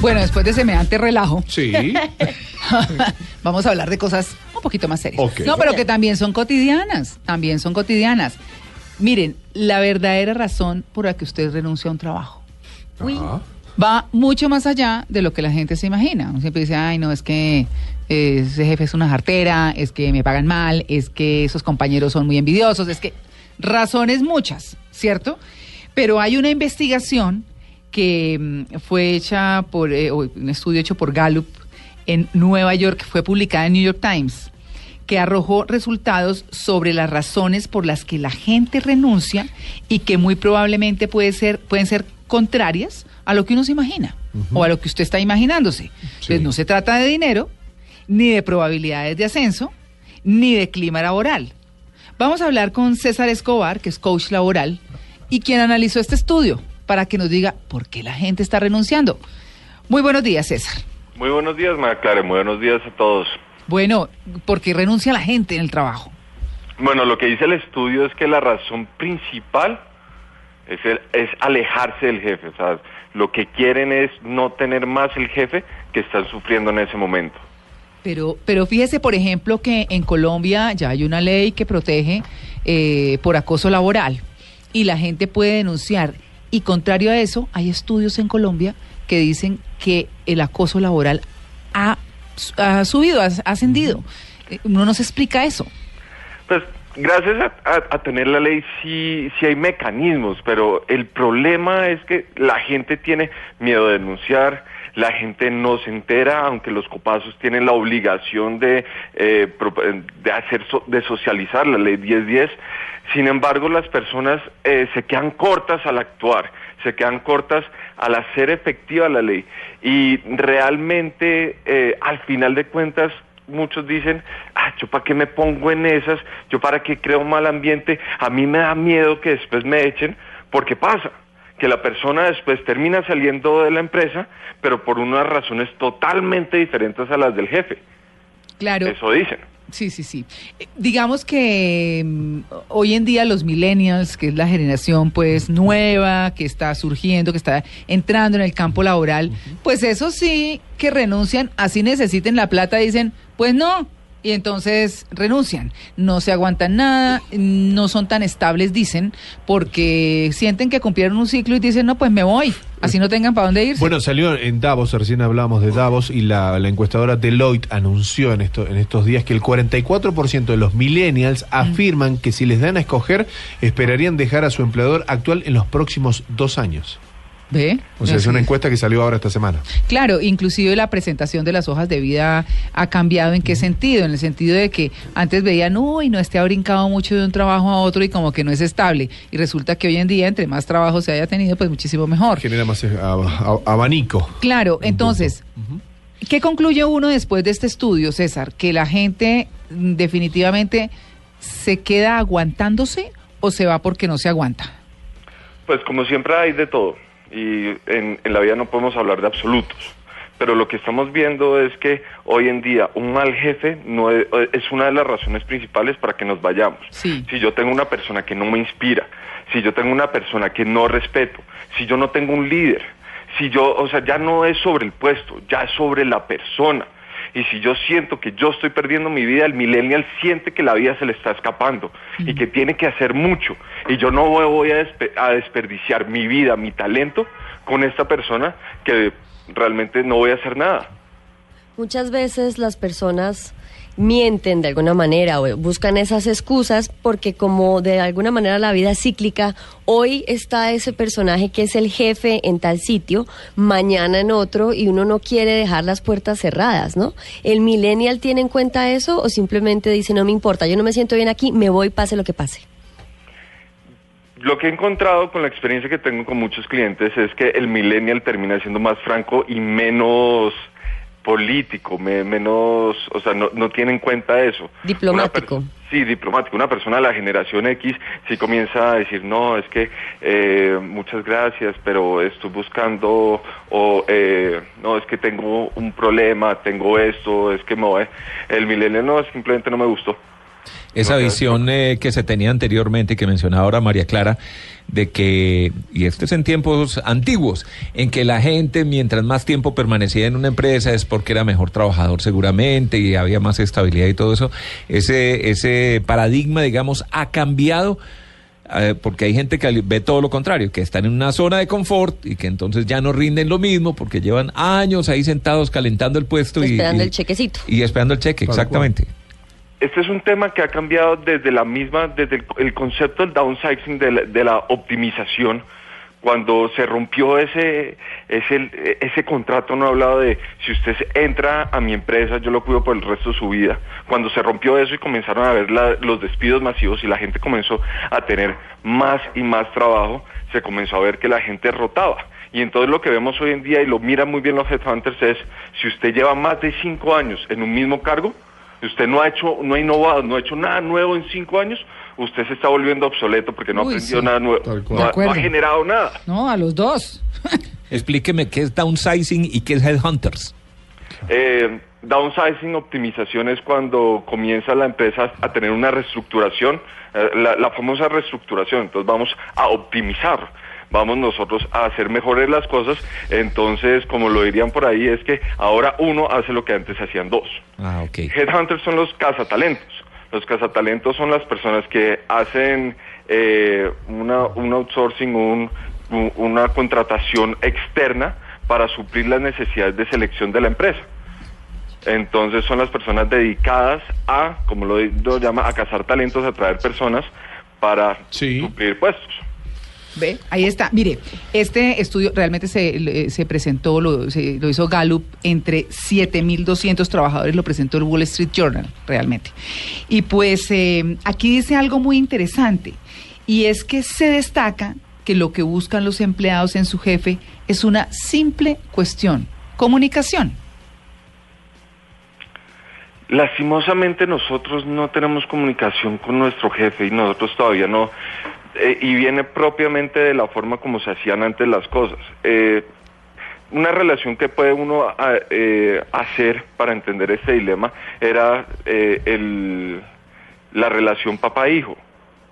Bueno, después de semejante relajo, Sí. vamos a hablar de cosas un poquito más serias. Ok. No, pero que también son cotidianas, también son cotidianas. Miren, la verdadera razón por la que usted renuncia a un trabajo Ajá. va mucho más allá de lo que la gente se imagina. Uno siempre dice, ay, no, es que eh, ese jefe es una jartera, es que me pagan mal, es que esos compañeros son muy envidiosos, es que razones muchas, ¿cierto? Pero hay una investigación que mm, fue hecha por, eh, un estudio hecho por Gallup en Nueva York, fue publicada en New York Times, que arrojó resultados sobre las razones por las que la gente renuncia y que muy probablemente puede ser, pueden ser contrarias a lo que uno se imagina o a lo que usted está imaginándose. Entonces no se trata de dinero, ni de probabilidades de ascenso, ni de clima laboral. Vamos a hablar con César Escobar, que es coach laboral, y quien analizó este estudio para que nos diga por qué la gente está renunciando. Muy buenos días, César. Muy buenos días, María Clara. Muy buenos días a todos. Bueno, ¿por qué renuncia la gente en el trabajo? Bueno, lo que dice el estudio es que la razón principal es, el- es alejarse del jefe. O sea, lo que quieren es no tener más el jefe que están sufriendo en ese momento. Pero, pero fíjese, por ejemplo, que en Colombia ya hay una ley que protege eh, por acoso laboral y la gente puede denunciar. Y contrario a eso, hay estudios en Colombia que dicen que el acoso laboral ha, ha subido, ha, ha ascendido. Eh, Uno no se explica eso. Pues gracias a, a- a tener la ley sí, sí hay mecanismos, pero el problema es que la gente tiene miedo de denunciar, la gente no se entera, aunque los copazos tienen la obligación de, eh, pro- de hacer so- de socializar la ley 1010. Sin embargo, las personas eh, se quedan cortas al actuar, se quedan cortas al hacer efectiva la ley. Y realmente, eh, al final de cuentas, muchos dicen, ah, yo para qué me pongo en esas, yo para qué creo un mal ambiente, a mí me da miedo que después me echen, porque pasa que la persona después termina saliendo de la empresa, pero por unas razones totalmente diferentes a las del jefe. Claro. Eso dicen. Sí, sí, sí. Eh, Digamos que mm, hoy en día los millennials, que es la generación pues nueva, que está surgiendo, que está entrando en el campo laboral, pues eso sí que renuncian, así necesiten la plata, dicen, pues no, y entonces renuncian. No se aguantan nada, no son tan estables, dicen, porque sienten que cumplieron un ciclo y dicen, no, pues me voy, así no tengan para dónde irse. Bueno, salió en Davos, recién hablábamos de Davos, y la, la encuestadora Deloitte anunció en, esto, en estos días que el 44% de los millennials afirman que si les dan a escoger, esperarían dejar a su empleador actual en los próximos dos años. ¿Ve? O sea, es una es. encuesta que salió ahora esta semana. Claro, inclusive la presentación de las hojas de vida ha cambiado en qué sentido, en el sentido de que antes veían, uy, no este ha brincado mucho de un trabajo a otro y como que no es estable. Y resulta que hoy en día, entre más trabajo se haya tenido, pues muchísimo mejor. Genera más eh, ab- ab- abanico. Claro, entonces, ¿qué concluye uno después de este estudio, César? ¿Que la gente mm, definitivamente se queda aguantándose o se va porque no se aguanta? Pues como siempre hay de todo y en, en la vida no podemos hablar de absolutos. Pero lo que estamos viendo es que hoy en día un mal jefe no es, es una de las razones principales para que nos vayamos. Sí. Si yo tengo una persona que no me inspira, si yo tengo una persona que no respeto, si yo no tengo un líder, si yo, o sea, ya no es sobre el puesto, ya es sobre la persona. Y si yo siento que yo estoy perdiendo mi vida, el millennial siente que la vida se le está escapando y que tiene que hacer mucho. Y yo no voy- a, despe- a desperdiciar mi vida, mi talento con esta persona que realmente no voy a hacer nada. Muchas veces las personas mienten de alguna manera o buscan esas excusas porque como de alguna manera la vida es cíclica, hoy está ese personaje que es el jefe en tal sitio, mañana en otro y uno no quiere dejar las puertas cerradas, ¿no? ¿El millennial tiene en cuenta eso o simplemente dice no me importa, yo no me siento bien aquí, me voy pase lo que pase? lo que he encontrado con la experiencia que tengo con muchos clientes es que el millennial termina siendo más franco y menos político, me- menos, o sea, no, no tiene en cuenta eso. Diplomático. Sí, diplomático. Una persona de la generación X sí comienza a decir, no, es que eh, muchas gracias, pero estoy buscando, o eh, no, es que tengo un problema, tengo esto, es que me voy. El millennial no, simplemente no me gustó. Esa No, visión eh, que se tenía anteriormente, que mencionaba ahora María Clara, de que, y esto es en tiempos antiguos, en que la gente mientras más tiempo permanecía en una empresa es porque era mejor trabajador seguramente y había más estabilidad y todo eso, ese, ese paradigma, digamos, ha cambiado. eh, porque hay gente que ve todo lo contrario, que están en una zona de confort y que entonces ya no rinden lo mismo porque llevan años ahí sentados calentando el puesto y, Esperando el chequecito. y esperando el cheque, cual. Este es un tema que ha cambiado desde la misma, desde el, concepto del downsizing, de la, de la optimización, cuando se rompió ese, ese, ese contrato no hablado de si usted entra a mi empresa, yo lo cuido por el resto de su vida. Cuando se rompió eso y comenzaron a ver la- los despidos masivos y la gente comenzó a tener más y más trabajo, se comenzó a ver que la gente rotaba. Y entonces lo que vemos hoy en día, y lo miran muy bien los headhunters, es si usted lleva más de cinco años en un mismo cargo, usted no ha hecho, no ha innovado, no ha hecho nada nuevo en cinco años, usted se está volviendo obsoleto porque no ha aprendido sí. nada nuevo, no, ha- no acuerdo. ha generado nada. No, a los dos. Explíqueme qué es downsizing y qué es headhunters. Eh, downsizing, optimización es cuando comienza la empresa a tener una reestructuración, eh, la, la famosa reestructuración. Entonces vamos a optimizar, vamos nosotros a hacer mejores las cosas. Entonces, como lo dirían por ahí, es que ahora uno hace lo que antes hacían dos. Ah, ok. Headhunters son los cazatalentos. Los cazatalentos son las personas que hacen eh, una, un outsourcing, un- un- una contratación externa para suplir las necesidades de selección de la empresa. Entonces son las personas dedicadas a, como lo, lo llama, a cazar talentos, a traer personas para Sí. suplir puestos. Ve, ahí está. Mire, este estudio realmente se, se presentó, lo, se- lo hizo Gallup, entre 7.200 trabajadores, lo presentó el Wall Street Journal, realmente. Y pues eh, aquí dice algo muy interesante, y es que se destaca que lo que buscan los empleados en su jefe es una simple cuestión, comunicación. Lastimosamente nosotros no tenemos comunicación con nuestro jefe y nosotros todavía no, eh, y viene propiamente de la forma como se hacían antes las cosas. Eh, una relación que puede uno a- eh, hacer para entender este dilema era eh, el- la relación papá-hijo.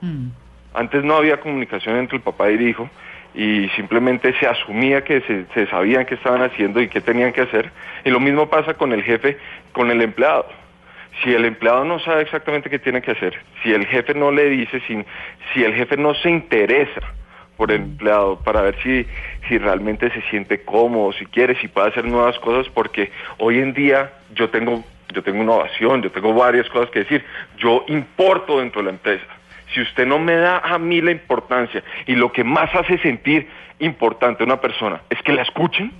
Mm. Antes no había comunicación entre el papá y el hijo y simplemente se asumía que se, se sabían qué estaban haciendo y qué tenían que hacer. Y lo mismo pasa con el jefe, con el empleado. Si el empleado no sabe exactamente qué tiene que hacer, si el jefe no le dice, si, si el jefe no se interesa por el empleado para ver si, si realmente se siente cómodo, si quiere, si puede hacer nuevas cosas, porque hoy en día yo tengo, yo tengo innovación, yo tengo varias cosas que decir, yo importo dentro de la empresa. Si usted no me da a mí la importancia y lo que más hace sentir importante a una persona es que la escuchen,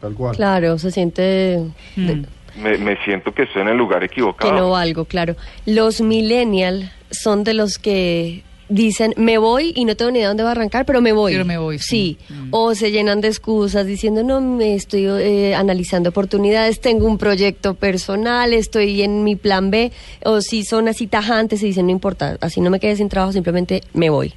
Tal cual. Claro, se siente de- Mm. Me, me siento que estoy en el lugar equivocado. que no valgo, claro. Los millennial son de los que dicen, me voy y no tengo ni idea dónde va a arrancar, pero me voy. Pero me voy, sí. Sí. Mm. O se llenan de excusas diciendo, no, me estoy eh, analizando oportunidades, tengo un proyecto personal, estoy en mi plan B. O si son así tajantes y dicen, no importa, así no me quedé sin trabajo, simplemente me voy.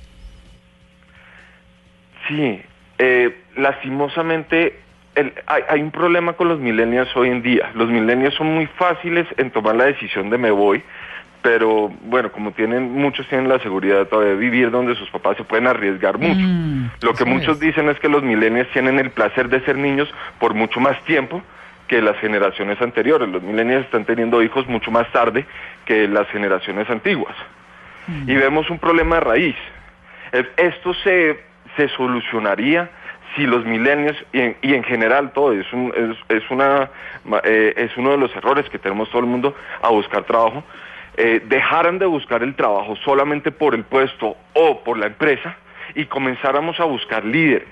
Sí, eh, lastimosamente el- hay, hay un problema con los millennials hoy en día. Los millennials son muy fáciles en tomar la decisión de me voy, pero bueno, como tienen muchos tienen la seguridad todavía de vivir donde sus papás se pueden arriesgar mucho. Mm, Lo que muchos es. dicen es que los millennials tienen el placer de ser niños por mucho más tiempo que las generaciones anteriores. Los millennials están teniendo hijos mucho más tarde que las generaciones antiguas. Y vemos un problema de raíz. Es- Esto se, se solucionaría si los millennials y en, y en general todo es, un- es, una, eh, es uno de los errores que tenemos todo el mundo a buscar trabajo, eh, dejaran de buscar el trabajo solamente por el puesto o por la empresa y comenzáramos a buscar líderes.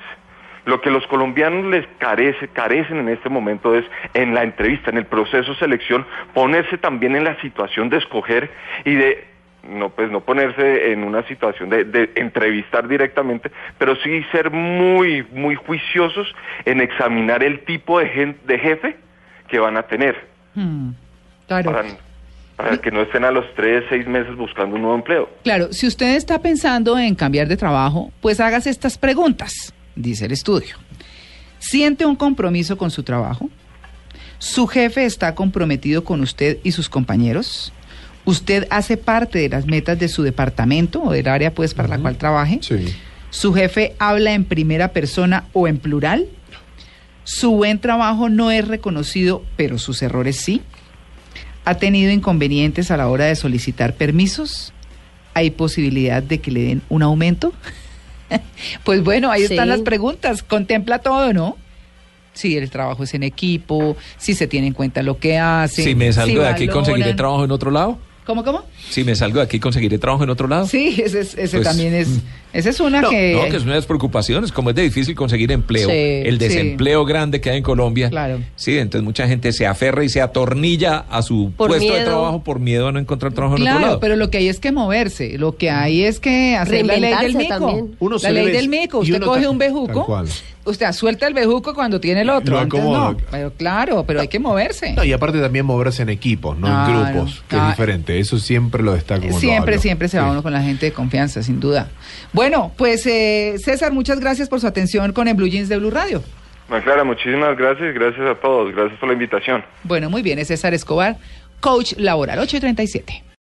Lo que los colombianos les carece, carecen en este momento es en la entrevista, en el proceso de selección, ponerse también en la situación de escoger y de no pues no ponerse en una situación de, de entrevistar directamente, pero sí ser muy muy juiciosos en examinar el tipo de, jefe que van a tener Hmm, Claro. para, para que no estén a los tres, seis meses buscando un nuevo empleo. Claro, si usted está pensando en cambiar de trabajo, pues hágase estas preguntas, dice el estudio. ¿Siente un compromiso con su trabajo? ¿Su jefe está comprometido con usted y sus compañeros? ¿Usted hace parte de las metas de su departamento o del área pues para la cual trabaje? Sí. ¿Su jefe habla en primera persona o en plural? ¿Su buen trabajo no es reconocido, pero sus errores sí? ¿Ha tenido inconvenientes a la hora de solicitar permisos? ¿Hay posibilidad de que le den un aumento? pues bueno, ahí están las preguntas. Contempla todo, ¿no? Si el trabajo es en equipo, si se tiene en cuenta lo que hace. si me salgo de aquí. ¿conseguiré trabajo en otro lado? ¿Cómo, cómo? Si me salgo de aquí, ¿conseguiré trabajo en otro lado? Sí, ese, es- ese Pues, también es, esa es una No, que... no, que es una de las preocupaciones, como es de difícil conseguir empleo, Sí, el sí. desempleo grande que hay en Colombia. Claro. Sí, entonces mucha gente se aferra y se atornilla a su Por puesto de miedo. trabajo por miedo a no encontrar trabajo en otro Claro, lado. pero lo que hay es que moverse, lo que hay es que hacer la ley del mico. también. Uno se la ley del mico, usted uno coge un bejuco. Usted suelta el bejuco cuando tiene el otro, antes no. Pero claro, pero hay que moverse. No, y aparte también moverse en equipos, no en grupos, que Ah. es diferente. Eso siempre lo destaco. Siempre, siempre se va Sí. uno con la gente de confianza, sin duda. Bueno, pues eh, César, muchas gracias por su atención con el Blue Jeans de Blue Radio. Ana Clara, muchísimas gracias, gracias a todos, gracias por la invitación. Bueno, muy bien, es César Escobar, coach laboral, 8 y 37.